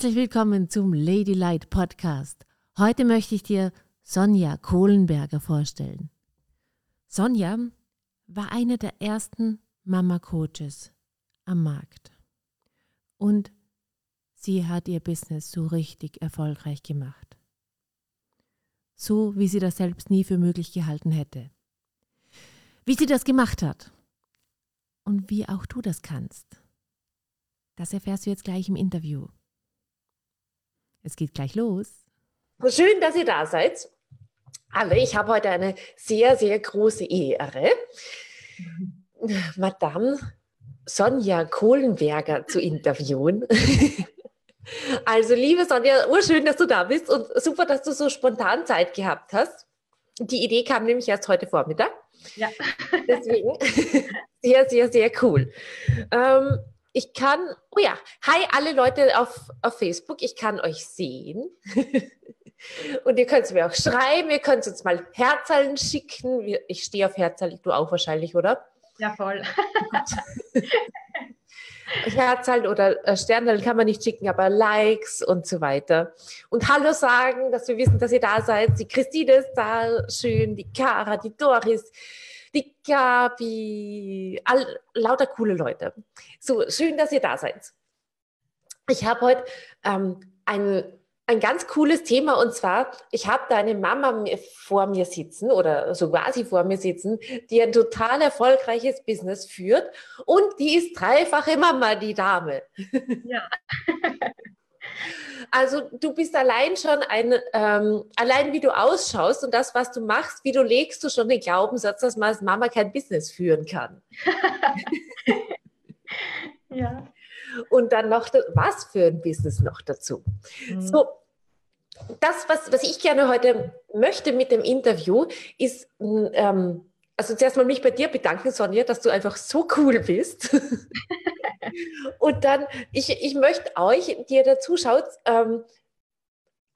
Herzlich willkommen zum Ladylite Podcast. Heute möchte ich dir Sonja Kohlenberger vorstellen. Sonja war eine der ersten Mama-Coaches am Markt. Und sie hat ihr Business so richtig erfolgreich gemacht. So, wie sie das selbst nie für möglich gehalten hätte. Wie sie das gemacht hat und wie auch du das kannst. Das erfährst du jetzt gleich im Interview. Es geht gleich los. Schön, dass ihr da seid. Alle, ich habe heute eine sehr, sehr große Ehre, Madame Sonja Kohlenberger zu interviewen. Also, liebe Sonja, urschön, dass du da bist und super, dass du so spontan Zeit gehabt hast. Die Idee kam nämlich erst heute Vormittag. Ja. Deswegen sehr, sehr, sehr cool. Ähm, ich kann, oh ja, hi alle Leute auf, auf Facebook, ich kann euch sehen. Und ihr könnt es mir auch schreiben, ihr könnt uns mal Herzallen schicken. Ich stehe auf Herzallen, du auch wahrscheinlich, oder? Ja, voll. Herzallen oder äh, Sternhallen kann man nicht schicken, aber Likes und so weiter. Und Hallo sagen, dass wir wissen, dass ihr da seid. Die Christine ist da, schön, die Kara, die Doris, die Gabi, all, lauter coole Leute. So, schön, dass ihr da seid. Ich habe heute ähm, ein, ein ganz cooles Thema und zwar, ich habe da eine Mama vor mir sitzen oder so quasi vor mir sitzen, die ein total erfolgreiches Business führt und die ist dreifache Mama, die Dame. Ja. Also du bist allein schon ein, ähm, allein wie du ausschaust und das, was du machst, wie du legst du schon den Glaubenssatz, dass man als Mama kein Business führen kann. ja. Und dann noch, was für ein Business noch dazu. Mhm. So, das, was, was ich gerne heute möchte mit dem Interview, ist ähm, also zuerst mal mich bei dir bedanken, Sonja, dass du einfach so cool bist. und dann, ich, ich möchte euch, die ihr dazu schaut, ähm,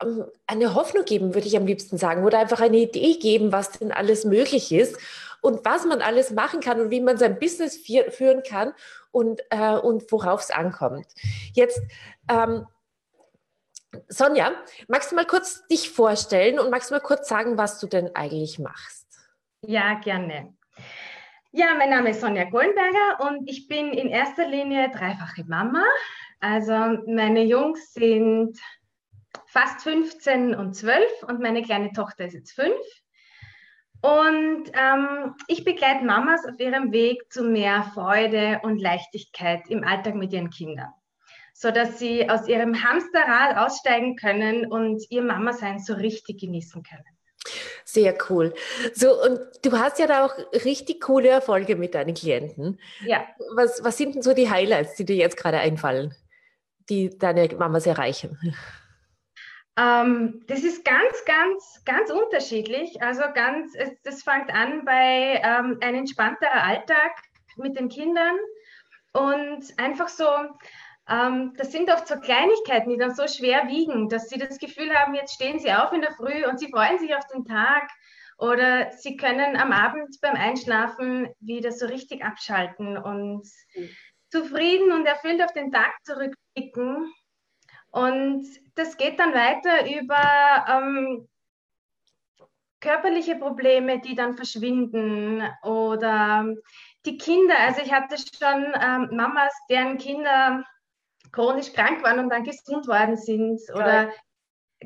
ähm, eine Hoffnung geben, würde ich am liebsten sagen, oder einfach eine Idee geben, was denn alles möglich ist und was man alles machen kann und wie man sein Business führen kann und, äh, und worauf es ankommt. Jetzt, ähm, Sonja, magst du mal kurz dich vorstellen und magst du mal kurz sagen, was du denn eigentlich machst? Ja, gerne. Ja, mein Name ist Sonja Gollenberger und ich bin in erster Linie dreifache Mama. Also meine Jungs sind fast 15 und 12 und meine kleine Tochter ist jetzt 5. Und ähm, ich begleite Mamas auf ihrem Weg zu mehr Freude und Leichtigkeit im Alltag mit ihren Kindern, sodass sie aus ihrem Hamsterrad aussteigen können und ihr Mama-Sein so richtig genießen können. Sehr cool. So, und du hast ja da auch richtig coole Erfolge mit deinen Klienten. Ja. Was, was sind denn so die Highlights, die dir jetzt gerade einfallen, die deine Mamas erreichen? Ähm, das ist ganz, ganz, ganz unterschiedlich. Also ganz, es, das fängt an bei ähm, ein entspannterer Alltag mit den Kindern und einfach so das sind oft so Kleinigkeiten, die dann so schwer wiegen, dass sie das Gefühl haben, jetzt stehen sie auf in der Früh und sie freuen sich auf den Tag oder sie können am Abend beim Einschlafen wieder so richtig abschalten und mhm. zufrieden und erfüllt auf den Tag zurückblicken. Und das geht dann weiter über ähm, körperliche Probleme, die dann verschwinden oder die Kinder. Also ich hatte schon ähm, Mamas, deren Kinder chronisch krank waren und dann gesund worden sind oder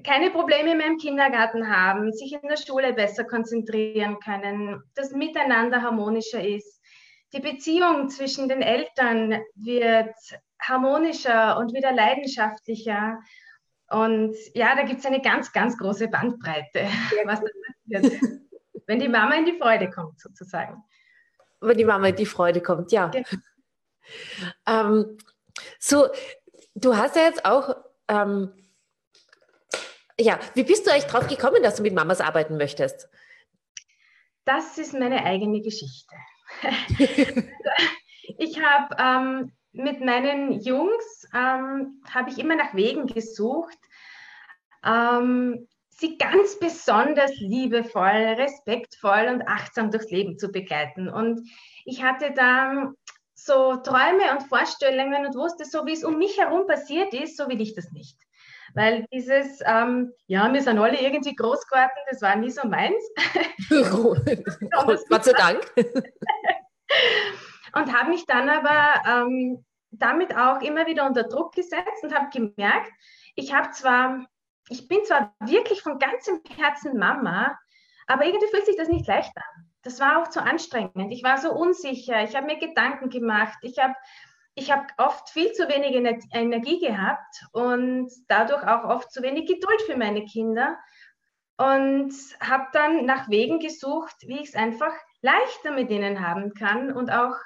keine Probleme mehr im Kindergarten haben, sich in der Schule besser konzentrieren können, das Miteinander harmonischer ist. Die Beziehung zwischen den Eltern wird harmonischer und wieder leidenschaftlicher. Und ja, da gibt es eine ganz, ganz große Bandbreite, was da passiert, wenn die Mama in die Freude kommt, sozusagen. Wenn die Mama in die Freude kommt, ja. Genau. Ähm, so, du hast ja jetzt auch, ähm, ja, wie bist du eigentlich drauf gekommen, dass du mit Mamas arbeiten möchtest? Das ist meine eigene Geschichte. ich habe ähm, mit meinen Jungs ähm, habe ich immer nach Wegen gesucht, ähm, sie ganz besonders liebevoll, respektvoll und achtsam durchs Leben zu begleiten. Und ich hatte da so Träume und Vorstellungen und wusste, so wie es um mich herum passiert ist, so will ich das nicht. Weil dieses, ähm, ja, wir sind alle irgendwie groß geworden, das war nie so meins. Gott sei Dank. und habe mich dann aber ähm, damit auch immer wieder unter Druck gesetzt und habe gemerkt, ich habe zwar, ich bin zwar wirklich von ganzem Herzen Mama, aber irgendwie fühlt sich das nicht leicht an. Das war auch zu anstrengend. Ich war so unsicher. Ich habe mir Gedanken gemacht. Ich habe ich habe oft viel zu wenig Energie gehabt und dadurch auch oft zu wenig Geduld für meine Kinder und habe dann nach Wegen gesucht, wie ich es einfach leichter mit ihnen haben kann und auch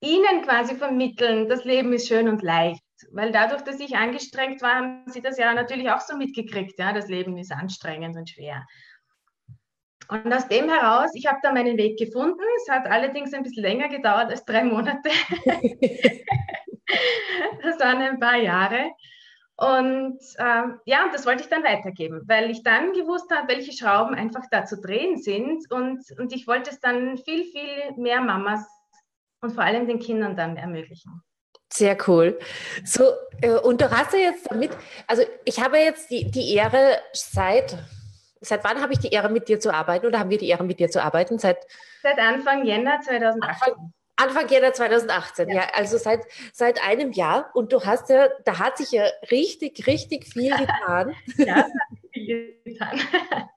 ihnen quasi vermitteln, das Leben ist schön und leicht. Weil dadurch, dass ich angestrengt war, haben sie das ja natürlich auch so mitgekriegt. Ja, das Leben ist anstrengend und schwer. Und aus dem heraus, ich habe da meinen Weg gefunden. Es hat allerdings ein bisschen länger gedauert als drei Monate. das waren ein paar Jahre. Und äh, ja, das wollte ich dann weitergeben, weil ich dann gewusst habe, welche Schrauben einfach da zu drehen sind. Und, und ich wollte es dann viel, viel mehr Mamas und vor allem den Kindern dann ermöglichen. Sehr cool. So, äh, und du hast ja jetzt damit, also ich habe jetzt die, die Ehre seit Seit wann habe ich die Ehre, mit dir zu arbeiten oder haben wir die Ehre, mit dir zu arbeiten? Seit, seit Anfang Jänner 2018. Anfang, Anfang Jänner 2018, ja. ja. also seit, seit einem Jahr. Und du hast ja, da hat sich ja richtig, richtig viel getan. ja, hat viel getan.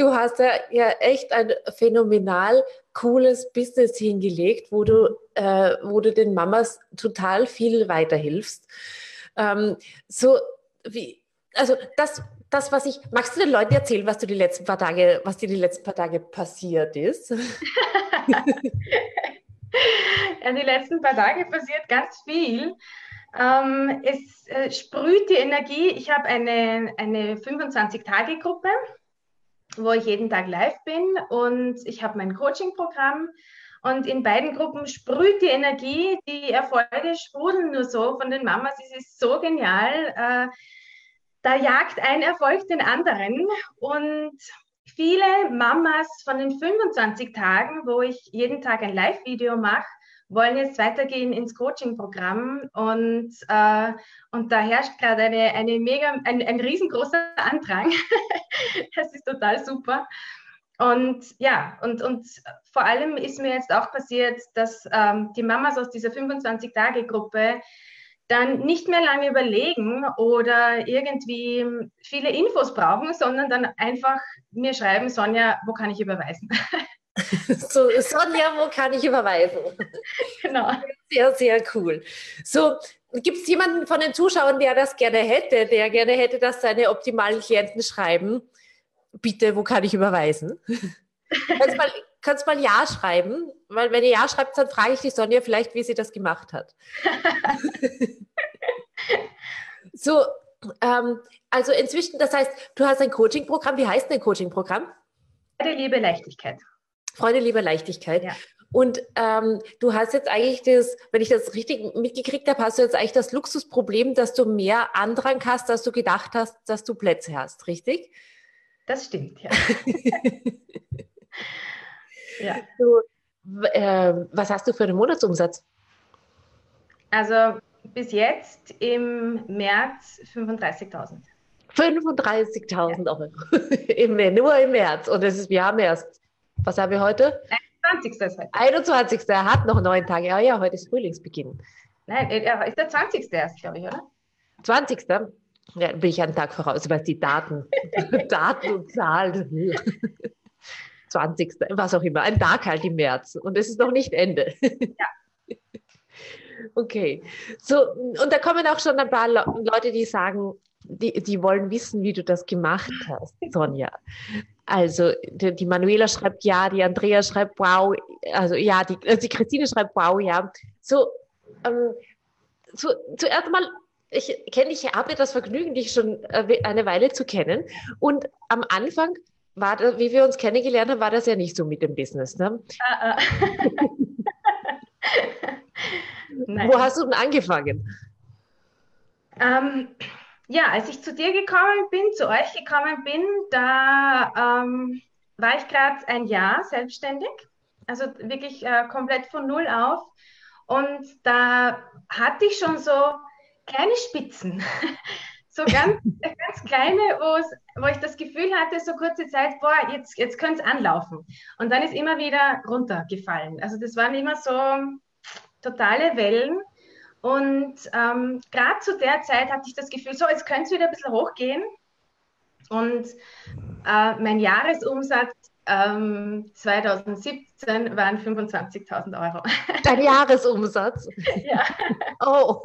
Du hast ja, ja echt ein phänomenal cooles Business hingelegt, wo du, äh, wo du den Mamas total viel weiterhilfst. Ähm, so wie, also das, das, was ich. Magst du den Leuten erzählen, was du die letzten paar Tage, was dir die letzten paar Tage passiert ist? ja, die letzten paar Tage passiert ganz viel. Ähm, es äh, sprüht die Energie. Ich habe eine, eine 25-Tage-Gruppe, wo ich jeden Tag live bin und ich habe mein Coaching-Programm. Und in beiden Gruppen sprüht die Energie, die Erfolge sprudeln nur so von den Mamas. Es ist so genial. Äh, da jagt ein Erfolg den anderen und viele Mamas von den 25 Tagen, wo ich jeden Tag ein Live-Video mache, wollen jetzt weitergehen ins Coaching-Programm und, äh, und da herrscht gerade eine, eine mega, ein, ein riesengroßer Andrang. das ist total super. Und ja, und, und vor allem ist mir jetzt auch passiert, dass ähm, die Mamas aus dieser 25-Tage-Gruppe dann nicht mehr lange überlegen oder irgendwie viele Infos brauchen, sondern dann einfach mir schreiben, Sonja, wo kann ich überweisen? So, Sonja, wo kann ich überweisen? Genau. Sehr, sehr cool. So, gibt es jemanden von den Zuschauern, der das gerne hätte, der gerne hätte, dass seine optimalen Klienten schreiben? Bitte, wo kann ich überweisen? mal, kannst mal Ja schreiben, weil wenn ihr Ja schreibt, dann frage ich die Sonja vielleicht, wie sie das gemacht hat. so, ähm, also inzwischen, das heißt, du hast ein Coaching-Programm. Wie heißt dein Coaching-Programm? Freude, Liebe, Leichtigkeit. Freude, Liebe, Leichtigkeit. Ja. Und ähm, du hast jetzt eigentlich das, wenn ich das richtig mitgekriegt habe, hast du jetzt eigentlich das Luxusproblem, dass du mehr Andrang hast, als du gedacht hast, dass du Plätze hast, richtig? Das stimmt, ja. ja. Du, äh, was hast du für einen Monatsumsatz? Also bis jetzt im März 35.000. 35.000 ja. Euro. Im, nur im März. Und es ist, wir haben erst, was haben wir heute? 21. ist heute. 21. Er hat noch neun Tage. Ja, ja, heute ist Frühlingsbeginn. Nein, er ist der 20. erst, glaube ich, oder? 20. Ja, bin ich einen Tag voraus, weil die Daten, Daten und Zahlen. 20. was auch immer, ein Tag halt im März. Und es ist noch nicht Ende. Ja. Okay. So, und da kommen auch schon ein paar Leute, die sagen, die, die wollen wissen, wie du das gemacht hast, Sonja. Also die, die Manuela schreibt ja, die Andrea schreibt wow, also ja, die, also die Christine schreibt wow, ja. So, ähm, so zuerst mal, ich kenne dich, habe das Vergnügen, dich schon äh, eine Weile zu kennen. Und am Anfang war, das, wie wir uns kennengelernt haben, war das ja nicht so mit dem Business. Ne? Ah, ah. Wo hast du denn angefangen? Ähm, ja, als ich zu dir gekommen bin, zu euch gekommen bin, da ähm, war ich gerade ein Jahr selbstständig. also wirklich äh, komplett von Null auf. Und da hatte ich schon so kleine Spitzen, so ganz, ganz kleine, wo ich das Gefühl hatte, so kurze Zeit, boah, jetzt, jetzt könnte es anlaufen. Und dann ist immer wieder runtergefallen. Also das waren immer so totale Wellen. Und ähm, gerade zu der Zeit hatte ich das Gefühl, so, jetzt könnte es wieder ein bisschen hochgehen. Und äh, mein Jahresumsatz ähm, 2017 waren 25.000 Euro. Dein Jahresumsatz? ja. Oh.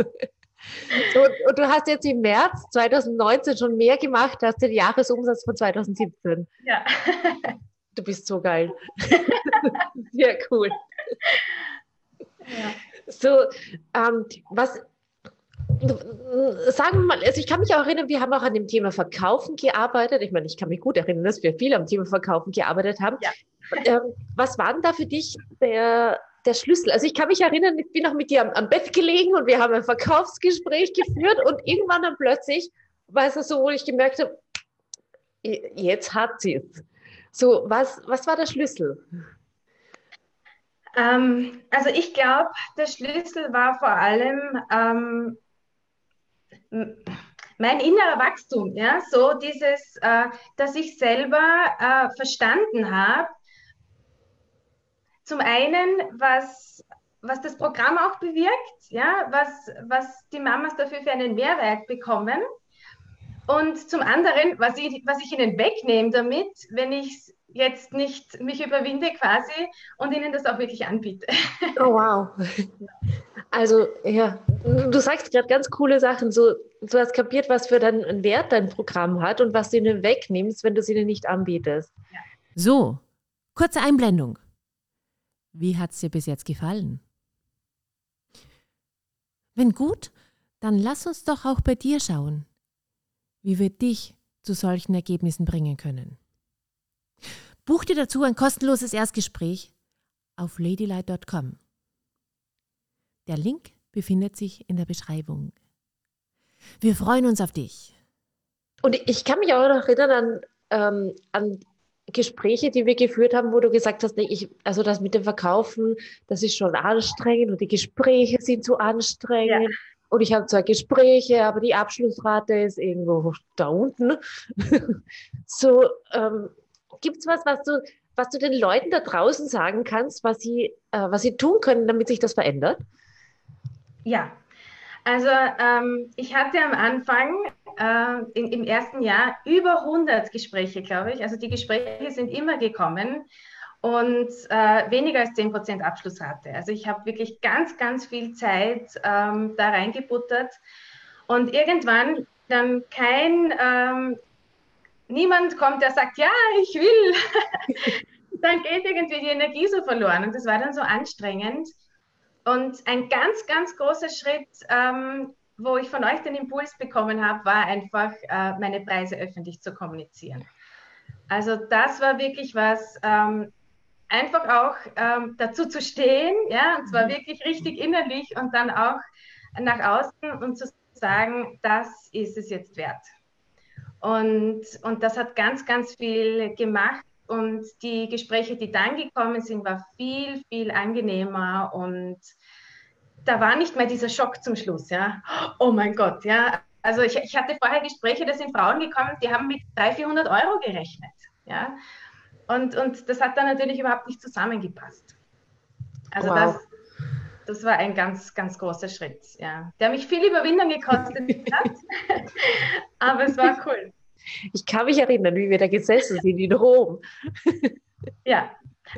Und, und, du hast jetzt im März 2019 schon mehr gemacht als den Jahresumsatz von 2017. Ja. Du bist so geil. Sehr cool. Ja. So, ähm, was, sagen wir mal, also ich kann mich auch erinnern, wir haben auch an dem Thema Verkaufen gearbeitet. Ich meine, ich kann mich gut erinnern, dass wir viel am Thema Verkaufen gearbeitet haben. Ja. Ähm, was war denn da für dich der, der Schlüssel? Also ich kann mich erinnern, ich bin noch mit dir am, am Bett gelegen und wir haben ein Verkaufsgespräch geführt und irgendwann dann plötzlich war es so, wo ich gemerkt habe, jetzt hat sie es. So, was, was war der Schlüssel? Ähm, also ich glaube, der Schlüssel war vor allem ähm, mein innerer Wachstum, ja, so dieses, äh, dass ich selber äh, verstanden habe, zum einen, was, was das Programm auch bewirkt, ja, was, was die Mamas dafür für einen Mehrwert bekommen und zum anderen, was ich, was ich ihnen wegnehme damit, wenn ich jetzt nicht mich überwinde quasi und ihnen das auch wirklich anbiete. Oh wow. Also ja, du sagst gerade ganz coole Sachen. So, du hast kapiert, was für deinen Wert dein Programm hat und was du ihnen wegnimmst, wenn du es ihnen nicht anbietest. Ja. So, kurze Einblendung. Wie hat es dir bis jetzt gefallen? Wenn gut, dann lass uns doch auch bei dir schauen, wie wir dich zu solchen Ergebnissen bringen können. Buch dir dazu ein kostenloses Erstgespräch auf ladylight.com. Der Link befindet sich in der Beschreibung. Wir freuen uns auf dich. Und ich kann mich auch noch erinnern an, ähm, an Gespräche, die wir geführt haben, wo du gesagt hast, nee, ich, also das mit dem Verkaufen, das ist schon anstrengend und die Gespräche sind zu anstrengend. Ja. Und ich habe zwar Gespräche, aber die Abschlussrate ist irgendwo da unten. so, ähm, Gibt es was, was du, was du den Leuten da draußen sagen kannst, was sie, äh, was sie tun können, damit sich das verändert? Ja, also ähm, ich hatte am Anfang äh, in, im ersten Jahr über 100 Gespräche, glaube ich. Also die Gespräche sind immer gekommen und äh, weniger als 10% Abschlussrate. Also ich habe wirklich ganz, ganz viel Zeit ähm, da reingebuttert und irgendwann dann kein ähm, niemand kommt, der sagt, ja, ich will, dann geht irgendwie die Energie so verloren. Und das war dann so anstrengend. Und ein ganz, ganz großer Schritt, ähm, wo ich von euch den Impuls bekommen habe, war einfach, äh, meine Preise öffentlich zu kommunizieren. Also das war wirklich was, ähm, einfach auch ähm, dazu zu stehen, ja, und zwar mhm. wirklich richtig innerlich und dann auch nach außen und zu sagen, das ist es jetzt wert. Und, und das hat ganz, ganz viel gemacht. Und die Gespräche, die dann gekommen sind, war viel, viel angenehmer. Und da war nicht mehr dieser Schock zum Schluss. Ja, oh mein Gott, ja. Also ich, ich hatte vorher Gespräche, da sind Frauen gekommen, die haben mit 300, 400 Euro gerechnet. Ja, und, und das hat dann natürlich überhaupt nicht zusammengepasst. Also wow. das, das war ein ganz, ganz großer Schritt, ja. Der mich viel Überwindung gekostet hat, aber es war cool. Ich kann mich erinnern, wie wir da gesessen sind in Rom. Ja,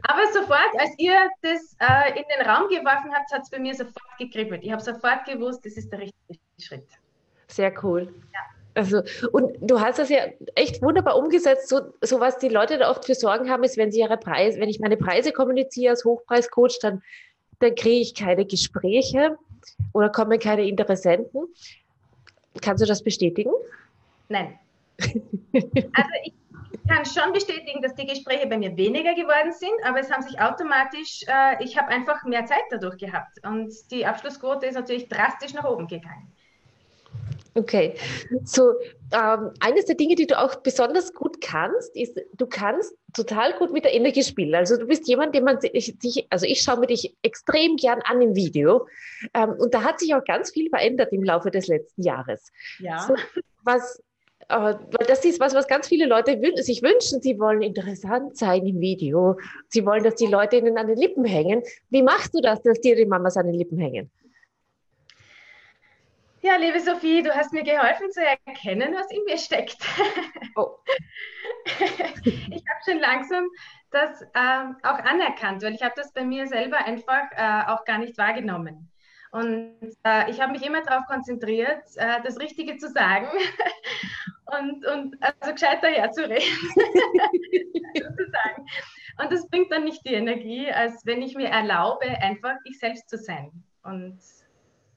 aber sofort, als ihr das äh, in den Raum geworfen habt, hat es bei mir sofort gekribbelt. Ich habe sofort gewusst, das ist der richtige Schritt. Sehr cool. Ja. Also, und du hast das ja echt wunderbar umgesetzt. So, so was die Leute da oft für Sorgen haben, ist, wenn sie ihre Preise, wenn ich meine Preise kommuniziere als Hochpreiscoach, dann, dann kriege ich keine Gespräche oder kommen keine Interessenten. Kannst du das bestätigen? Nein. Also ich kann schon bestätigen, dass die Gespräche bei mir weniger geworden sind, aber es haben sich automatisch, äh, ich habe einfach mehr Zeit dadurch gehabt und die Abschlussquote ist natürlich drastisch nach oben gegangen. Okay, so ähm, eines der Dinge, die du auch besonders gut kannst, ist, du kannst total gut mit der Energie spielen. Also du bist jemand, den man sich, also ich schaue mir dich extrem gern an im Video ähm, und da hat sich auch ganz viel verändert im Laufe des letzten Jahres. Ja. So, was, äh, das ist was, was ganz viele Leute wün sich wünschen. Sie wollen interessant sein im Video. Sie wollen, dass die Leute ihnen an den Lippen hängen. Wie machst du das, dass dir die Mamas an den Lippen hängen? Ja, liebe Sophie, du hast mir geholfen zu erkennen, was in mir steckt. Oh. ich habe schon langsam das äh, auch anerkannt, weil ich habe das bei mir selber einfach äh, auch gar nicht wahrgenommen. Und äh, ich habe mich immer darauf konzentriert, äh, das Richtige zu sagen und, und also gescheiter herzureden. und das bringt dann nicht die Energie, als wenn ich mir erlaube, einfach ich selbst zu sein. Und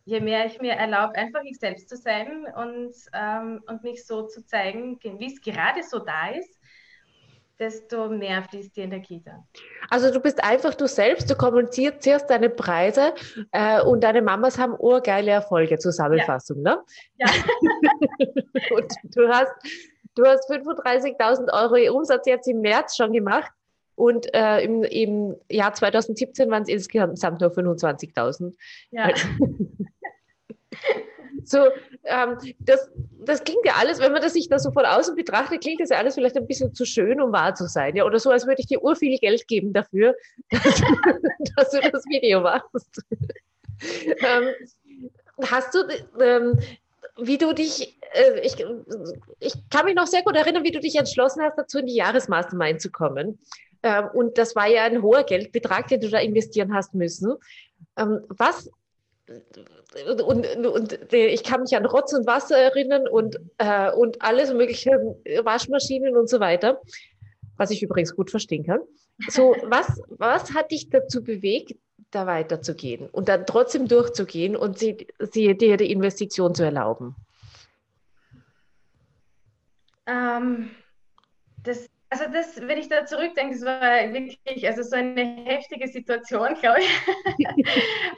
je mehr ich mir erlaube, einfach ich selbst zu sein und, ähm, und mich so zu zeigen, wie es gerade so da ist, desto mehr fließt die Energie dann. Also du bist einfach du selbst, du kommunizierst deine Preise äh, und deine Mamas haben urgeile Erfolge, Zusammenfassung, ja. ne? Ja. und du hast, du hast 35.000 Euro Umsatz jetzt im März schon gemacht und äh, im, im Jahr 2017 waren es insgesamt nur 25.000. Ja. So, ähm, das, das klingt ja alles, wenn man das sich da so von außen betrachtet, klingt das ja alles vielleicht ein bisschen zu schön, um wahr zu sein. Ja? Oder so, als würde ich dir ur viel Geld geben dafür, dass, dass du das Video machst. ähm, hast du, ähm, wie du dich, äh, ich, ich kann mich noch sehr gut erinnern, wie du dich entschlossen hast, dazu in die Jahresmastermind zu kommen. Ähm, und das war ja ein hoher Geldbetrag, den du da investieren hast müssen. Ähm, was und, und, ich kann mich an Rotz und Wasser erinnern und, äh, und alles mögliche Waschmaschinen und so weiter, was ich übrigens gut verstehen kann. So, was, was hat dich dazu bewegt, da weiterzugehen und dann trotzdem durchzugehen und sie, sie dir die Investition zu erlauben? Ähm, das also das, wenn ich da zurückdenke, das war wirklich, also so eine heftige Situation, glaube ich,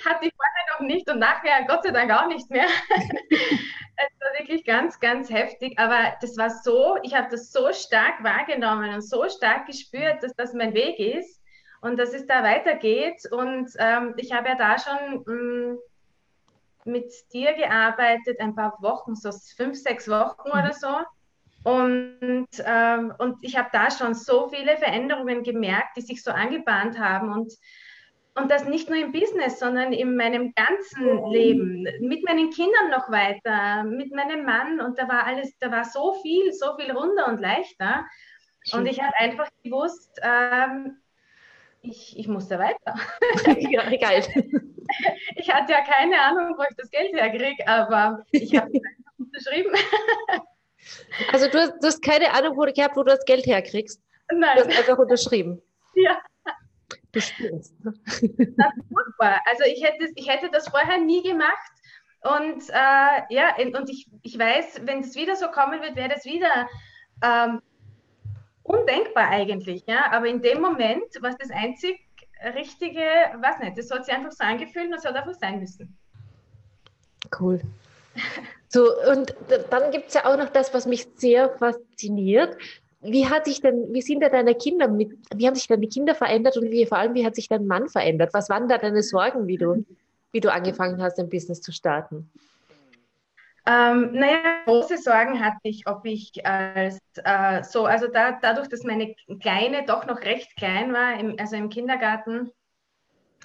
hatte ich vorher noch nicht und nachher Gott sei Dank auch nicht mehr. es war wirklich ganz, ganz heftig, aber das war so, ich habe das so stark wahrgenommen und so stark gespürt, dass das mein Weg ist und dass es da weitergeht und ähm, ich habe ja da schon mh, mm, mit dir gearbeitet, ein paar Wochen, so fünf, sechs Wochen mhm. oder so und, ähm, und ich habe da schon so viele Veränderungen gemerkt, die sich so angebahnt haben. Und, und das nicht nur im Business, sondern in meinem ganzen Leben, mit meinen Kindern noch weiter, mit meinem Mann. Und da war alles, da war so viel, so viel runder und leichter. Und ich habe einfach gewusst, ähm, ich, ich muss da weiter. ja, geil. Ich hatte ja keine Ahnung, wo ich das Geld herkriege, aber ich habe es einfach unterschrieben. Also du hast, du hast keine Ahnung wo, gehabt, wo du das Geld herkriegst. Nein. Du hast einfach unterschrieben. Ja. Du spielst. Das ist furchtbar. Also ich hätte, ich hätte das vorher nie gemacht. Und äh, ja, und ich, ich weiß, wenn es wieder so kommen wird, wäre das wieder ähm, undenkbar eigentlich. Ja? Aber in dem Moment war es das einzig Richtige, was nicht, das hat sich einfach so angefühlt und es hat einfach sein müssen. Cool. So, und dann gibt es ja auch noch das, was mich sehr fasziniert. Wie hat sich denn, wie sind da deine Kinder mit, wie haben sich deine Kinder verändert und wie vor allem, wie hat sich dein Mann verändert? Was waren da deine Sorgen, wie du, wie du angefangen hast, ein Business zu starten? Ähm, naja, große Sorgen hatte ich, ob ich als äh, so, also da, dadurch, dass meine Kleine doch noch recht klein war, im, also im Kindergarten,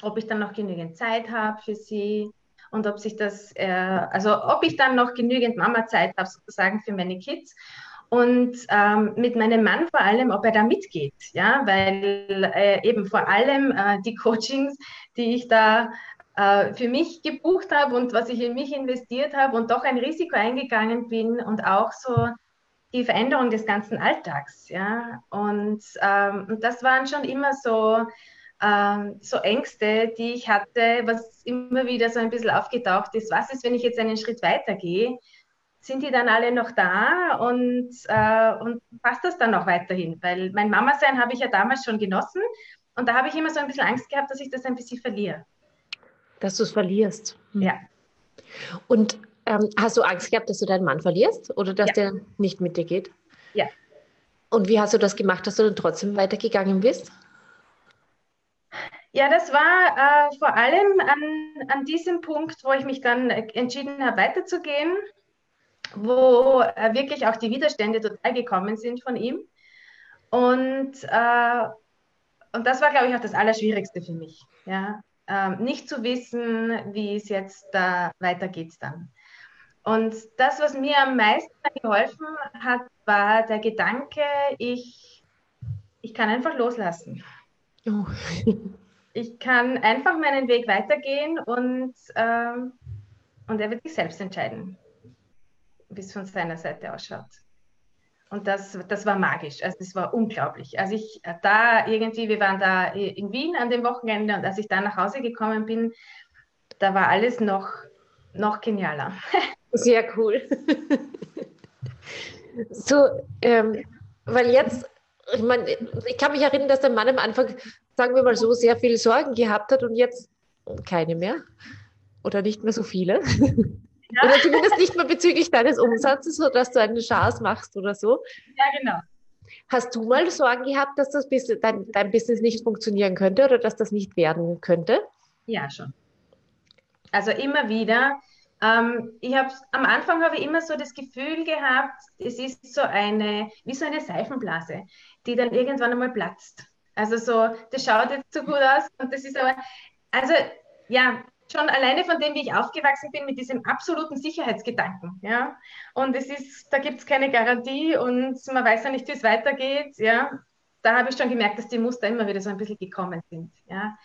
ob ich dann noch genügend Zeit habe für sie, und ob sich das, äh, also ob ich dann noch genügend Mama-Zeit habe, sozusagen für meine Kids. Und ähm, mit meinem Mann vor allem, ob er da mitgeht, ja, weil äh, eben vor allem äh, die Coachings, die ich da äh, für mich gebucht habe und was ich in mich investiert habe und doch ein Risiko eingegangen bin und auch so die Veränderung des ganzen Alltags, ja. Und, ähm, und das waren schon immer so ähm, so Ängste, die ich hatte, was immer wieder so ein bisschen aufgetaucht ist. Was ist, wenn ich jetzt einen Schritt weiter gehe? Sind die dann alle noch da und, äh, und passt das dann noch weiterhin? Weil mein Mama-Sein habe ich ja damals schon genossen und da habe ich immer so ein bisschen Angst gehabt, dass ich das ein bisschen verliere. Dass du es verlierst. Hm. Ja. Und Ähm, hast du Angst gehabt, dass du deinen Mann verlierst oder dass ja. der nicht mit dir geht? Ja. Und wie hast du das gemacht, dass du dann trotzdem weitergegangen bist? Ja, das war äh, vor allem an, an diesem Punkt, wo ich mich dann entschieden habe, weiterzugehen, wo äh, wirklich auch die Widerstände total gekommen sind von ihm. Und, äh, und das war, glaube ich, auch das Allerschwierigste für mich. Ja? Ähm, nicht zu wissen, wie es jetzt da weitergeht dann. Und das, was mir am meisten geholfen hat, war der Gedanke, ich, ich kann einfach loslassen. Oh. ich kann einfach meinen Weg weitergehen und, ähm, und er wird sich selbst entscheiden, wie es von seiner Seite ausschaut. Und das, das war magisch, also das war unglaublich. Als ich da irgendwie, wir waren da in Wien an dem Wochenende und als ich da nach Hause gekommen bin, da war alles noch, noch genialer. Sehr cool. so, ähm, weil jetzt ich meine, ich kann mich erinnern, dass der Mann am Anfang, sagen wir mal so, sehr viel Sorgen gehabt hat und jetzt keine mehr. Oder nicht mehr so viele. Ja. Oder zumindest nicht mehr bezüglich deines Umsatzes, sodass du eine Chance machst oder so. Ja, genau. Hast du mal Sorgen gehabt, dass das Business, dein, dein Business nicht funktionieren könnte oder dass das nicht werden könnte? Ja, schon. Also immer wieder ähm, ich habe am Anfang habe ich immer so das Gefühl gehabt, es ist so eine, wie so eine Seifenblase, die dann irgendwann einmal platzt. Also so, das schaut jetzt so gut aus und das ist aber, also ja, schon alleine von dem, wie ich aufgewachsen bin, mit diesem absoluten Sicherheitsgedanken, ja. Und es ist, da gibt es keine Garantie und man weiß ja nicht, wie es weitergeht, ja. Da habe ich schon gemerkt, dass die Muster immer wieder so ein bisschen gekommen sind, ja.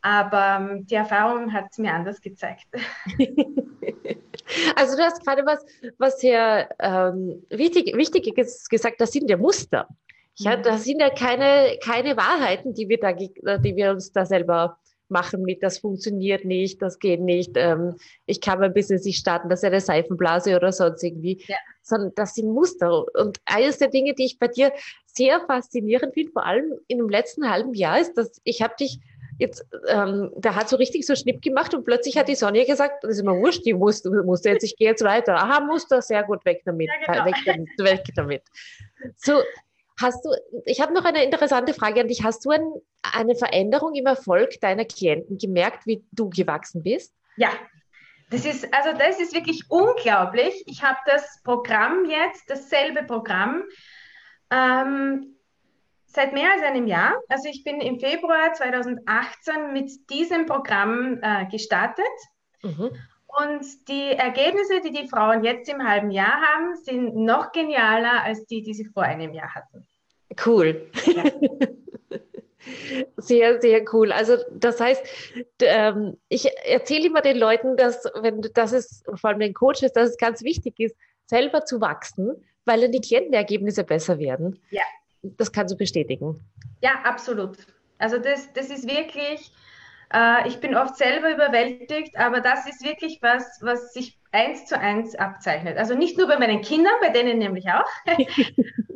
Aber ähm, die Erfahrung hat es mir anders gezeigt. Also du hast gerade was, was sehr ähm, wichtig, wichtig gesagt, das sind ja Muster. Ja, das sind ja keine, keine Wahrheiten, die wir, da, die wir uns da selber machen mit, das funktioniert nicht, das geht nicht, ähm, ich kann mein Business nicht starten, das ist eine Seifenblase oder sonst irgendwie, ja. sondern das sind Muster. Und eines der Dinge, die ich bei dir sehr faszinierend finde, vor allem in dem letzten halben Jahr, ist, dass ich habe dich jetzt, ähm, der hat so richtig so Schnipp gemacht und plötzlich hat die Sonja gesagt, das ist mir wurscht, die muss, muss jetzt, ich gehe jetzt weiter. Aha, Muster, sehr gut, weg damit, ja, genau. weg, damit weg damit. So, hast du, ich habe noch eine interessante Frage an dich. Hast du ein, eine Veränderung im Erfolg deiner Klienten gemerkt, wie du gewachsen bist? Ja, das ist, also das ist wirklich unglaublich. Ich habe das Programm jetzt, dasselbe Programm, ähm, seit mehr als einem Jahr. Also ich bin im Februar 2018 mit diesem Programm äh, gestartet. Mhm. Und die Ergebnisse, die die Frauen jetzt im halben Jahr haben, sind noch genialer als die, die sie vor einem Jahr hatten. Cool. Ja. Sehr, sehr cool. Also das heißt, ähm, ich erzähle immer den Leuten, dass, wenn das ist, vor allem den Coaches, dass es ganz wichtig ist, selber zu wachsen, weil dann die Klientenergebnisse besser werden. Ja das kannst du bestätigen. Ja, absolut. Also das, das ist wirklich, äh, ich bin oft selber überwältigt, aber das ist wirklich was, was sich eins zu eins abzeichnet. Also nicht nur bei meinen Kindern, bei denen nämlich auch,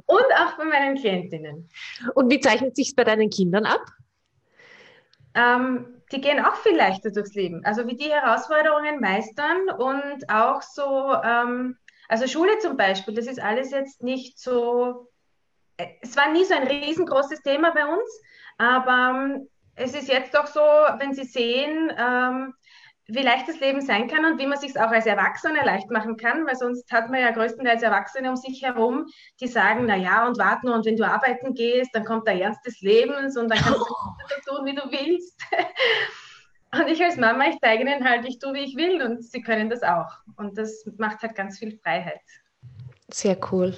und auch bei meinen Klientinnen. Und wie zeichnet sich es bei deinen Kindern ab? Ähm, die gehen auch viel leichter durchs Leben. Also wie die Herausforderungen meistern und auch so, ähm, also Schule zum Beispiel, das ist alles jetzt nicht so es war nie so ein riesengroßes Thema bei uns, aber ähm, es ist jetzt doch so, wenn Sie sehen, ähm, wie leicht das Leben sein kann und wie man sich auch als Erwachsener leicht machen kann, weil sonst hat man ja größtenteils Erwachsene um sich herum, die sagen, na ja, und warte nur, und wenn du arbeiten gehst, dann kommt der Ernst des Lebens und dann kannst du so tun, wie du willst. Und ich als Mama, ich zeige ihnen halt, ich tue, wie ich will und sie können das auch. Und das macht halt ganz viel Freiheit. Sehr cool.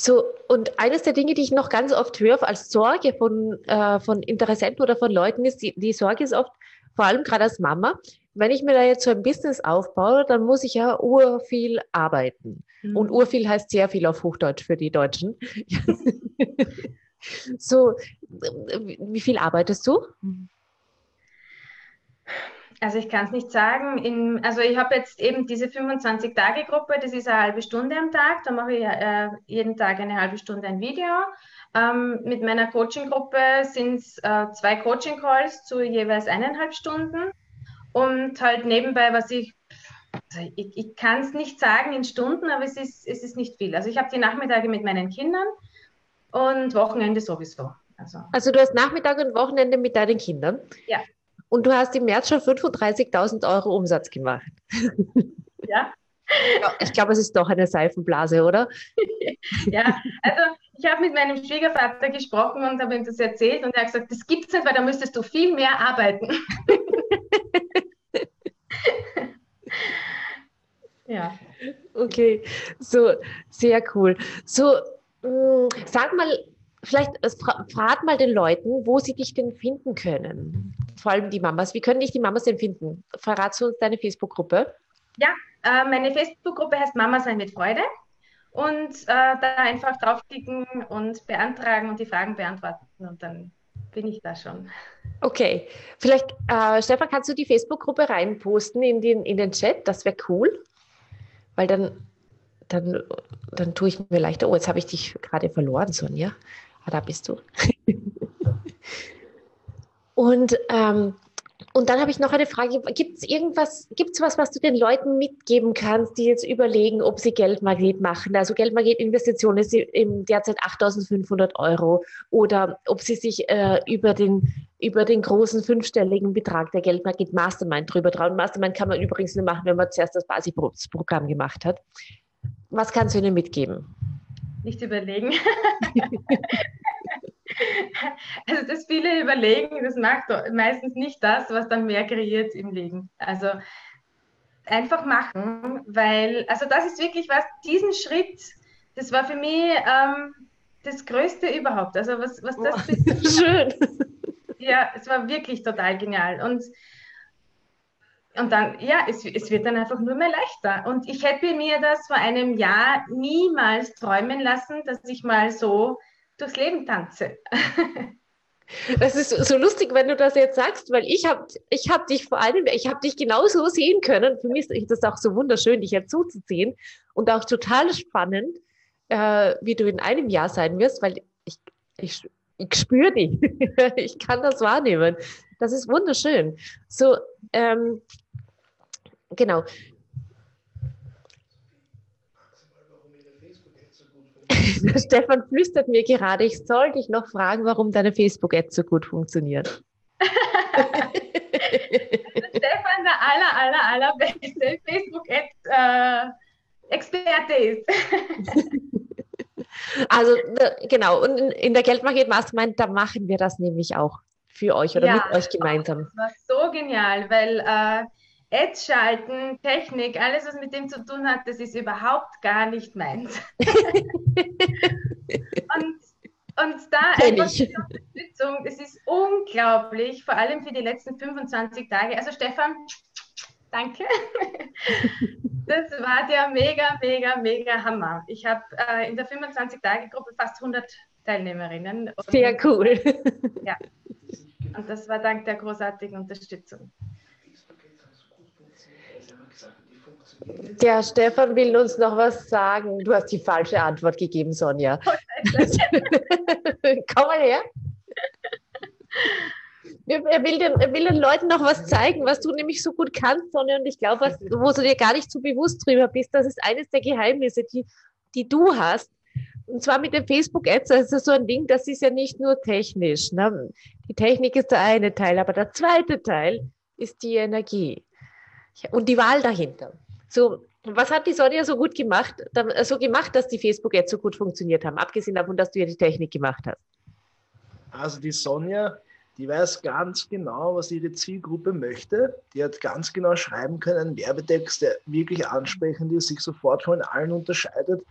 So, und eines der Dinge, die ich noch ganz oft höre als Sorge von, äh, von Interessenten oder von Leuten, ist, die, die Sorge ist oft, vor allem gerade als Mama, wenn ich mir da jetzt so ein Business aufbaue, dann muss ich ja urviel arbeiten. Mhm. Und urviel heißt sehr viel auf Hochdeutsch für die Deutschen. so, wie viel arbeitest du? Mhm. Also ich kann es nicht sagen. In, also ich habe jetzt eben diese 25-Tage-Gruppe, das ist eine halbe Stunde am Tag. Da mache ich äh, jeden Tag eine halbe Stunde ein Video. Ähm, mit meiner Coaching-Gruppe sind es äh, zwei Coaching-Calls zu jeweils eineinhalb Stunden. Und halt nebenbei, was ich also ich, ich kann es nicht sagen in Stunden, aber es ist, es ist nicht viel. Also ich habe die Nachmittage mit meinen Kindern und Wochenende sowieso. Also. also du hast Nachmittag und Wochenende mit deinen Kindern? Ja. Und du hast im März schon 35.000 Euro Umsatz gemacht. Ja. Ich glaube, es ist doch eine Seifenblase, oder? ja, also ich habe mit meinem Schwiegervater gesprochen und habe ihm das erzählt und er hat gesagt, das gibt es nicht, weil da müsstest du viel mehr arbeiten. ja. Okay, so sehr cool. So, mh, mm, sag mal, vielleicht frag mal den Leuten, wo sie dich denn finden können. Vor allem die Mamas. Wie können dich die Mamas denn finden? Verratst du uns deine Facebook-Gruppe? Ja, äh, meine Facebook-Gruppe heißt Mama sein mit Freude. Und äh, da einfach draufklicken und beantragen und die Fragen beantworten. Und dann bin ich da schon. Okay, vielleicht, äh, Stefan, kannst du die Facebook-Gruppe reinposten in den, in den Chat? Das wäre cool. Weil dann, dann, dann tue ich mir leichter. Oh, jetzt habe ich dich gerade verloren, Sonja. Ah, da bist du. und, ähm, und dann habe ich noch eine Frage. Gibt es irgendwas, gibt es was, was du den Leuten mitgeben kannst, die jetzt überlegen, ob sie Geldmagnet machen? Also Geldmagnet-Investition ist derzeit 8.500 Euro oder ob sie sich äh, über den über den großen fünfstelligen Betrag der Geldmagnet Mastermind drüber trauen. Mastermind kann man übrigens nur machen, wenn man zuerst das Basisprogramm gemacht hat. Was kannst du ihnen mitgeben? Nicht überlegen. also das viele überlegen, das macht meistens nicht das, was dann mehr kreiert im Leben. Also einfach machen, weil, also das ist wirklich was, diesen Schritt, das war für mich ähm, das Größte überhaupt. Also was, was das oh, Schön. Ja, es war wirklich total genial. Und, und dann, ja, es, es wird dann einfach nur mehr leichter. Und ich hätte mir das vor einem Jahr niemals träumen lassen, dass ich mal so durchs Leben tanze. Das ist so lustig, wenn du das jetzt sagst, weil ich habe ich hab dich vor allem, ich habe dich genauso sehen können. Für mich ist das auch so wunderschön, dich jetzt zuzusehen und auch total spannend, äh, wie du in einem Jahr sein wirst, weil ich, ich, ich spüre dich. ich kann das wahrnehmen. Das ist wunderschön. So, ähm, genau. Stefan flüstert mir gerade, ich soll dich noch fragen, warum deine Facebook-Ad so gut funktioniert. Stefan der aller, aller, allerbeste Facebook-Ad-Experte ist. also genau, und in, in der Geldmarket Mastermind, da machen wir das nämlich auch für euch oder ja, mit euch gemeinsam. Das war so genial, weil äh, Ads schalten, Technik, alles, was mit dem zu tun hat, das ist überhaupt gar nicht meins. und, und da einfach die Unterstützung, das ist unglaublich, vor allem für die letzten 25 Tage. Also Stefan, danke. Das war der mega, mega, mega Hammer. Ich habe äh, in der 25-Tage-Gruppe fast 100 Teilnehmerinnen. Sehr cool. Ja. Und das war dank der großartigen Unterstützung. Der Stefan will uns noch was sagen. Du hast die falsche Antwort gegeben, Sonja. Komm mal her. Er will, den, er will, den, Leuten noch was zeigen, was du nämlich so gut kannst, Sonja. Und ich glaube, wo du dir gar nicht so bewusst drüber bist, das ist eines der Geheimnisse, die, die du hast. Und zwar mit den Facebook-Ads, das ist so ein Ding, das ist ja nicht nur technisch. Ne? Die Technik ist der eine Teil, aber der zweite Teil ist die Energie und die Wahl dahinter. So, was hat die Sonja so gut gemacht, so gemacht, dass die Facebook-Ads so gut funktioniert haben, abgesehen davon, dass du ja die Technik gemacht hast? Also die Sonja, die weiß ganz genau, was ihre Zielgruppe möchte. Die hat ganz genau schreiben können, einen Werbetext, der wirklich ansprechend ist, sich sofort von allen unterscheidet,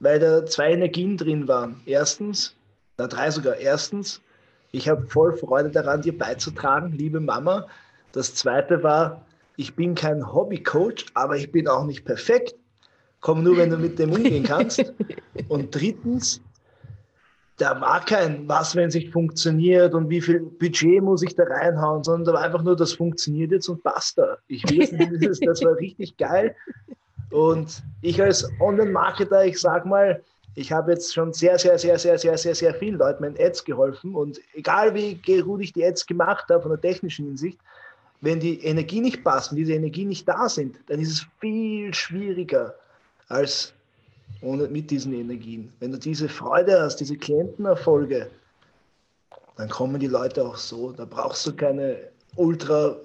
weil da zwei Energien drin waren. Erstens, na drei sogar. Erstens, ich habe voll Freude daran, dir beizutragen, liebe Mama. Das zweite war, ich bin kein Hobbycoach, aber ich bin auch nicht perfekt. Komm nur, wenn du mit dem umgehen kannst. Und drittens, da war kein, was, wenn es nicht funktioniert und wie viel Budget muss ich da reinhauen, sondern da war einfach nur, das funktioniert jetzt und basta. Ich will, das war richtig geil. Und ich als Online-Marketer, ich sag mal, ich habe jetzt schon sehr, sehr, sehr, sehr, sehr, sehr, sehr vielen Leuten mit Ads geholfen und egal wie gut ich die Ads gemacht habe von der technischen Hinsicht, wenn die Energie nicht passt, diese Energie nicht da sind, dann ist es viel schwieriger als ohne, mit diesen Energien. Wenn du diese Freude hast, diese Klientenerfolge, dann kommen die Leute auch so. Da brauchst du keine ultra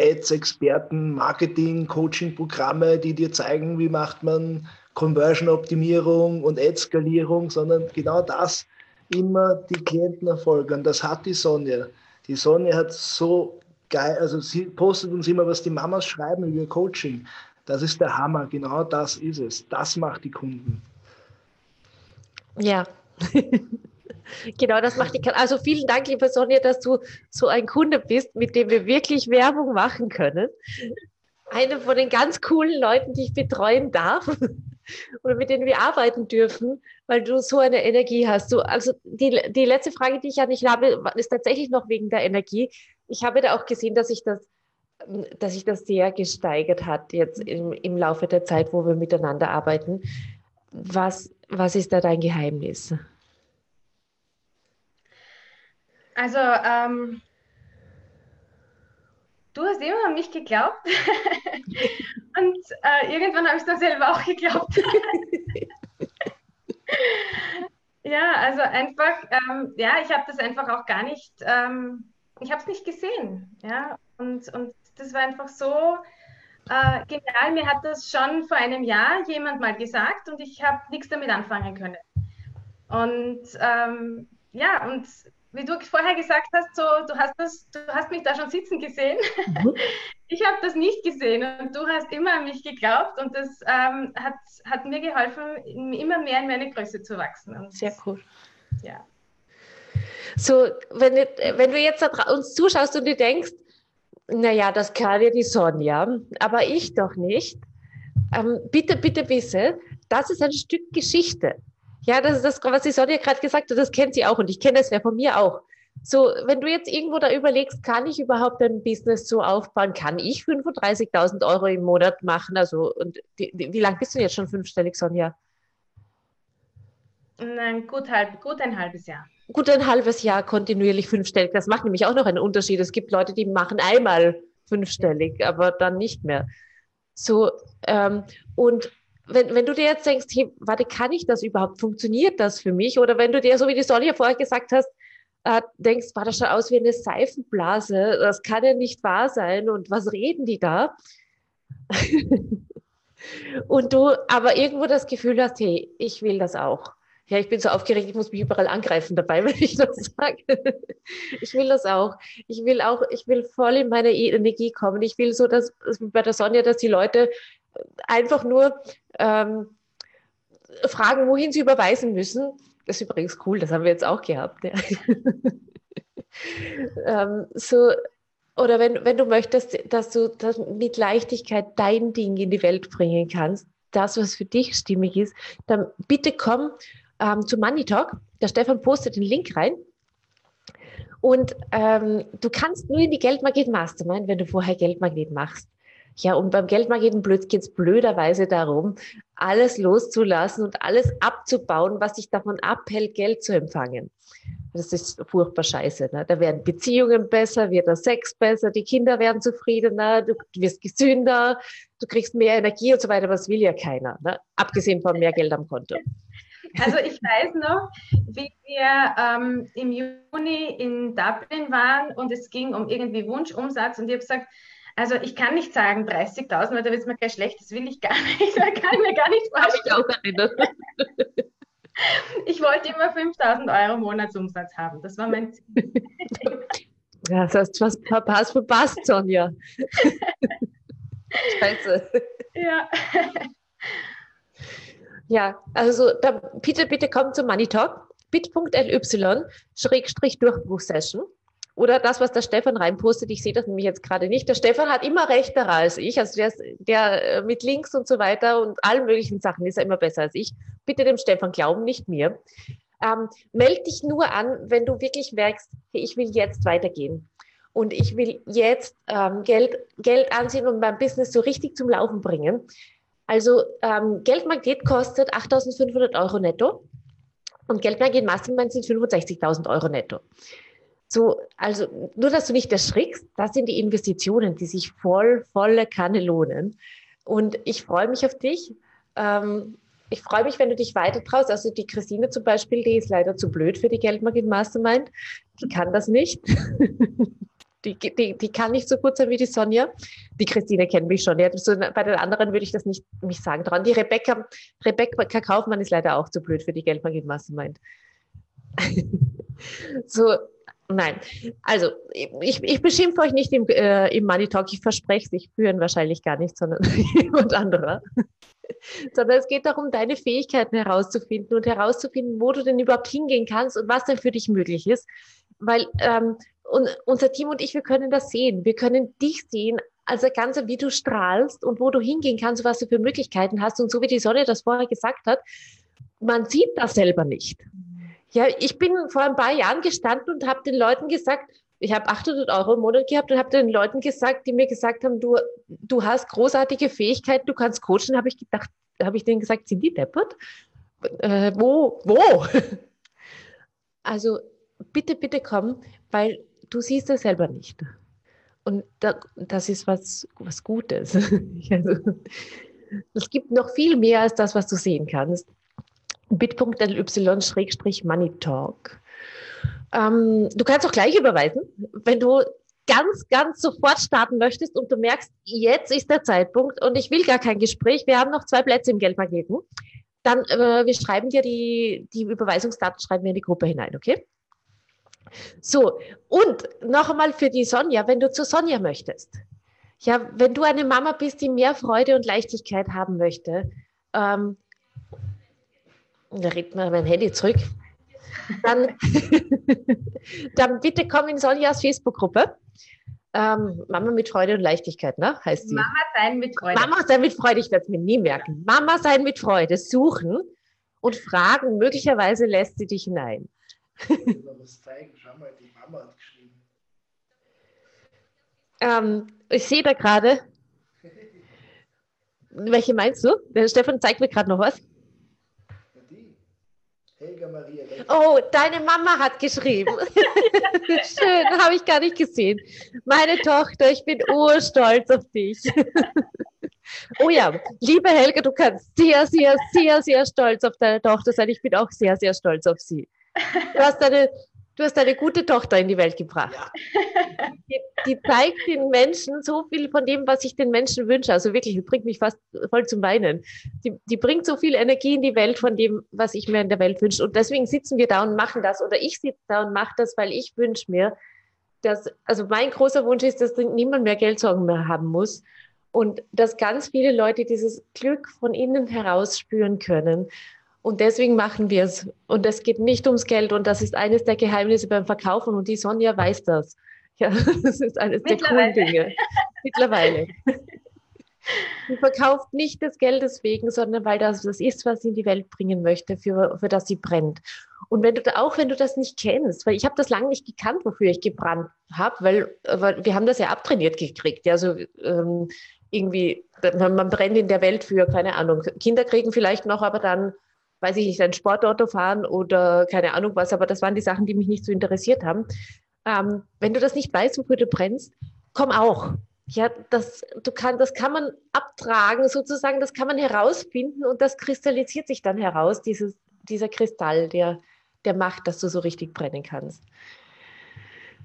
Ads-Experten, Marketing, Coaching-Programme, die dir zeigen, wie macht man Conversion-Optimierung und Ad-Skalierung, sondern genau das, immer die Klientenerfolge. Und das hat die Sonja. Die Sonja hat so geil, also sie postet uns immer, was die Mamas schreiben über Coaching. Das ist der Hammer, genau das ist es. Das macht die Kunden. Ja. genau, das macht die Also vielen Dank, liebe Sonja, dass du so ein Kunde bist, mit dem wir wirklich Werbung machen können. Eine von den ganz coolen Leuten, die ich betreuen darf oder mit denen wir arbeiten dürfen, weil du so eine Energie hast. Du, also die, die letzte Frage, die ich ja nicht habe, ist tatsächlich noch wegen der Energie. Ich habe da auch gesehen, dass sich das, dass sich das sehr gesteigert hat jetzt im, im Laufe der Zeit, wo wir miteinander arbeiten. Was, was ist da dein Geheimnis? Also ähm, du hast immer an mich geglaubt und äh, irgendwann habe ich es dann selber auch geglaubt. ja, also einfach, ähm, ja, ich habe das einfach auch gar nicht, ähm, ich habe es nicht gesehen. Ja, und, und das war einfach so äh, genial. Mir hat das schon vor einem Jahr jemand mal gesagt und ich habe nichts damit anfangen können. Und ähm, ja, und wie du vorher gesagt hast, so, du hast das, du hast mich da schon sitzen gesehen. Mhm. Ich habe das nicht gesehen und du hast immer an mich geglaubt und das ähm, hat, hat mir geholfen, immer mehr in meine Größe zu wachsen. Und, Sehr cool. Ja. So, wenn, wenn du jetzt uns zuschaust und du denkst, naja, das kann ja die Sonja, aber ich doch nicht. Ähm, bitte, bitte, bitte, das ist ein Stück Geschichte. Ja, das ist das, was die Sonja gerade gesagt hat, das kennt sie auch und ich kenne es ja von mir auch. So, wenn du jetzt irgendwo da überlegst, kann ich überhaupt ein Business so aufbauen? Kann ich 35.000 Euro im Monat machen? Also, und die, die, wie lange bist du jetzt schon fünfstellig, Sonja? Nein, gut, halb, gut ein halbes Jahr. Gut ein halbes Jahr kontinuierlich fünfstellig. Das macht nämlich auch noch einen Unterschied. Es gibt Leute, die machen einmal fünfstellig, aber dann nicht mehr. So, ähm, und wenn, wenn du dir jetzt denkst, hey, warte, kann ich das überhaupt? Funktioniert das für mich? Oder wenn du dir, so wie die Sonja vorher gesagt hast, äh, denkst, war das schon aus wie eine Seifenblase, das kann ja nicht wahr sein und was reden die da? und du aber irgendwo das Gefühl hast, hey, ich will das auch. Ja, ich bin so aufgeregt, ich muss mich überall angreifen dabei, wenn ich das sage. Ich will das auch. Ich will auch, ich will voll in meine Energie kommen. Ich will so, dass bei der Sonja, dass die Leute einfach nur ähm, fragen, wohin sie überweisen müssen. Das ist übrigens cool, das haben wir jetzt auch gehabt. Ja. ähm, so, oder wenn, wenn du möchtest, dass du das mit Leichtigkeit dein Ding in die Welt bringen kannst, das, was für dich stimmig ist, dann bitte komm ähm, zu Money Talk. Der Stefan postet den Link rein. Und ähm, du kannst nur in die Geldmagnet Mastermind, wenn du vorher Geldmagnet machst. Ja, und beim Geldmagneten geht es blöderweise darum, alles loszulassen und alles abzubauen, was dich davon abhält, Geld zu empfangen. Das ist furchtbar scheiße. Ne? Da werden Beziehungen besser, wird der Sex besser, die Kinder werden zufriedener, du wirst gesünder, du kriegst mehr Energie und so weiter. Das will ja keiner, ne? abgesehen von mehr Geld am Konto. Also ich weiß noch, wie wir ähm, im Juni in Dublin waren und es ging um irgendwie Wunschumsatz und ich habe gesagt, also ich kann nicht sagen 30.000, weil da wird es mir gleich schlecht, das will ich gar nicht, da kann ich mir gar nicht vorstellen. Ich wollte immer 5.000 Euro Monatsumsatz haben, das war mein Ziel. Ja, das hast du was verpasst, verpasst, Sonja. Scheiße. Ja. Ja, also da, bitte, bitte komm zum Money Talk. bit.ly Schrägstrich Durchbruchsession oder das, was der Stefan reinpostet, ich sehe das nämlich jetzt gerade nicht. Der Stefan hat immer rechterer als ich, also der, der äh, mit Links und so weiter und allen möglichen Sachen ist er immer besser als ich. Bitte dem Stefan glauben, nicht mir. Ähm, meld dich nur an, wenn du wirklich merkst, hey, ich will jetzt weitergehen und ich will jetzt ähm, Geld, Geld ansehen und mein Business so richtig zum Laufen bringen. Also ähm, Geldmagnet kostet 8.500 Euro netto und Geldmagnet Mastermind sind 65.000 Euro netto. So, also nur, dass du nicht erschrickst, das sind die Investitionen, die sich voll, volle Kanne lohnen. Und ich freue mich auf dich. Ähm, ich freue mich, wenn du dich weiter traust. Also die Christine zum Beispiel, die ist leider zu blöd für die Geldmarket Mastermind. Die kann das nicht. die, die, die kann nicht so gut sein wie die Sonja. Die Christine kennt mich schon. Ja, so, bei den anderen würde ich das nicht mich sagen dran. Die Rebecca, Rebecca Kaufmann ist leider auch zu blöd für die Geldmarket Mastermind. so, Nein, also ich, ich beschimpfe euch nicht im, äh, im Money Talk, ich verspreche es, ich führen wahrscheinlich gar nicht, sondern jemand anderer. sondern es geht darum, deine Fähigkeiten herauszufinden und herauszufinden, wo du denn überhaupt hingehen kannst und was denn für dich möglich ist. Weil ähm, und unser Team und ich, wir können das sehen. Wir können dich sehen, also ganz wie du strahlst und wo du hingehen kannst, was du für Möglichkeiten hast. Und so wie die Sonne das vorher gesagt hat, man sieht das selber nicht. Ja, ich bin vor ein paar Jahren gestanden und habe den Leuten gesagt, ich habe 800 Euro im Monat gehabt und habe den Leuten gesagt, die mir gesagt haben, du, du hast großartige Fähigkeiten, du kannst coachen, habe ich gedacht, habe ich denen gesagt, sind die deppert? Äh, wo, wo? Also bitte, bitte komm, weil du siehst es selber nicht. Und da, das ist was, was Gutes. also, es gibt noch viel mehr als das, was du sehen kannst bit.ly-money talk. Ähm, du kannst auch gleich überweisen, wenn du ganz, ganz sofort starten möchtest und du merkst, jetzt ist der Zeitpunkt und ich will gar kein Gespräch. Wir haben noch zwei Plätze im Geldmagneten. Dann, äh, wir schreiben dir die, die Überweisungsdaten, schreiben wir in die Gruppe hinein, okay? So, und noch einmal für die Sonja, wenn du zu Sonja möchtest. Ja, wenn du eine Mama bist, die mehr Freude und Leichtigkeit haben möchte, ähm, da redet mir mein Handy zurück. Dann, dann bitte komm in Sonjas Facebook-Gruppe. Ähm, Mama mit Freude und Leichtigkeit, ne? Heißt sie. Mama sein mit Freude. Mama sein mit Freude, ich werde es mir nie merken. Mama sein mit Freude, suchen und fragen. Möglicherweise lässt sie dich hinein. Was zeigen. Schau mal, die Mama hat geschrieben. Ähm, ich sehe da gerade. Welche meinst du? Der Stefan zeigt mir gerade noch was. Helga Maria. Oh, deine Mama hat geschrieben. Schön, habe ich gar nicht gesehen. Meine Tochter, ich bin urstolz auf dich. oh ja, liebe Helga, du kannst sehr, sehr, sehr, sehr stolz auf deine Tochter sein. Ich bin auch sehr, sehr stolz auf sie. Du hast eine du hast eine gute Tochter in die Welt gebracht. Ja. Die, die, zeigt den Menschen so viel von dem, was ich den Menschen wünsche. Also wirklich, die bringt mich fast voll zum Weinen. Die, die bringt so viel Energie in die Welt von dem, was ich mir in der Welt wünsche. Und deswegen sitzen wir da und machen das. Oder ich sitze da und mache das, weil ich wünsche mir, dass, also mein großer Wunsch ist, dass niemand mehr Geldsorgen mehr haben muss. Und dass ganz viele Leute dieses Glück von innen heraus spüren können. Und deswegen machen wir es. Und es geht nicht ums Geld. Und das ist eines der Geheimnisse beim Verkaufen. Und die Sonja weiß das. Ja, das ist eines der coolen Dinge. Mittlerweile. Sie verkauft nicht des Geldes wegen, sondern weil das das ist, was sie in die Welt bringen möchte, für, für das sie brennt. Und wenn du da, auch wenn du das nicht kennst, weil ich habe das lange nicht gekannt, wofür ich gebrannt habe, weil, weil wir haben das ja abtrainiert gekriegt. Ja, also ähm, irgendwie, man brennt in der Welt für, keine Ahnung, Kinder kriegen vielleicht noch, aber dann weiß ich nicht, ein Sportauto fahren oder keine Ahnung was, aber das waren die Sachen, die mich nicht so interessiert haben. Ähm, wenn du das nicht weißt, wofür du brennst, komm auch. Ja, das, du kann, das kann man abtragen, sozusagen, das kann man herausfinden und das kristallisiert sich dann heraus, dieses, dieser Kristall, der, der macht, dass du so richtig brennen kannst.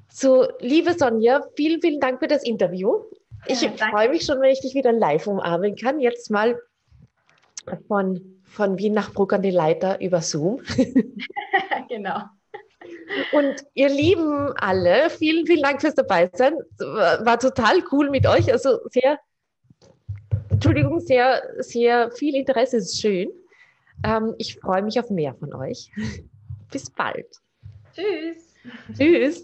So, liebe Sonja, vielen, vielen Dank für das Interview. Ich ja, freue mich schon, wenn ich dich wieder live umarmen kann. Jetzt mal von von Wien nach Bruck an die Leiter über Zoom. genau. Und ihr Lieben alle, vielen, vielen Dank fürs Dabeisein. War total cool mit euch. Also sehr, Entschuldigung, sehr, sehr viel Interesse ist schön. Ähm, ich freue mich auf mehr von euch. Bis bald. Tschüss. Tschüss.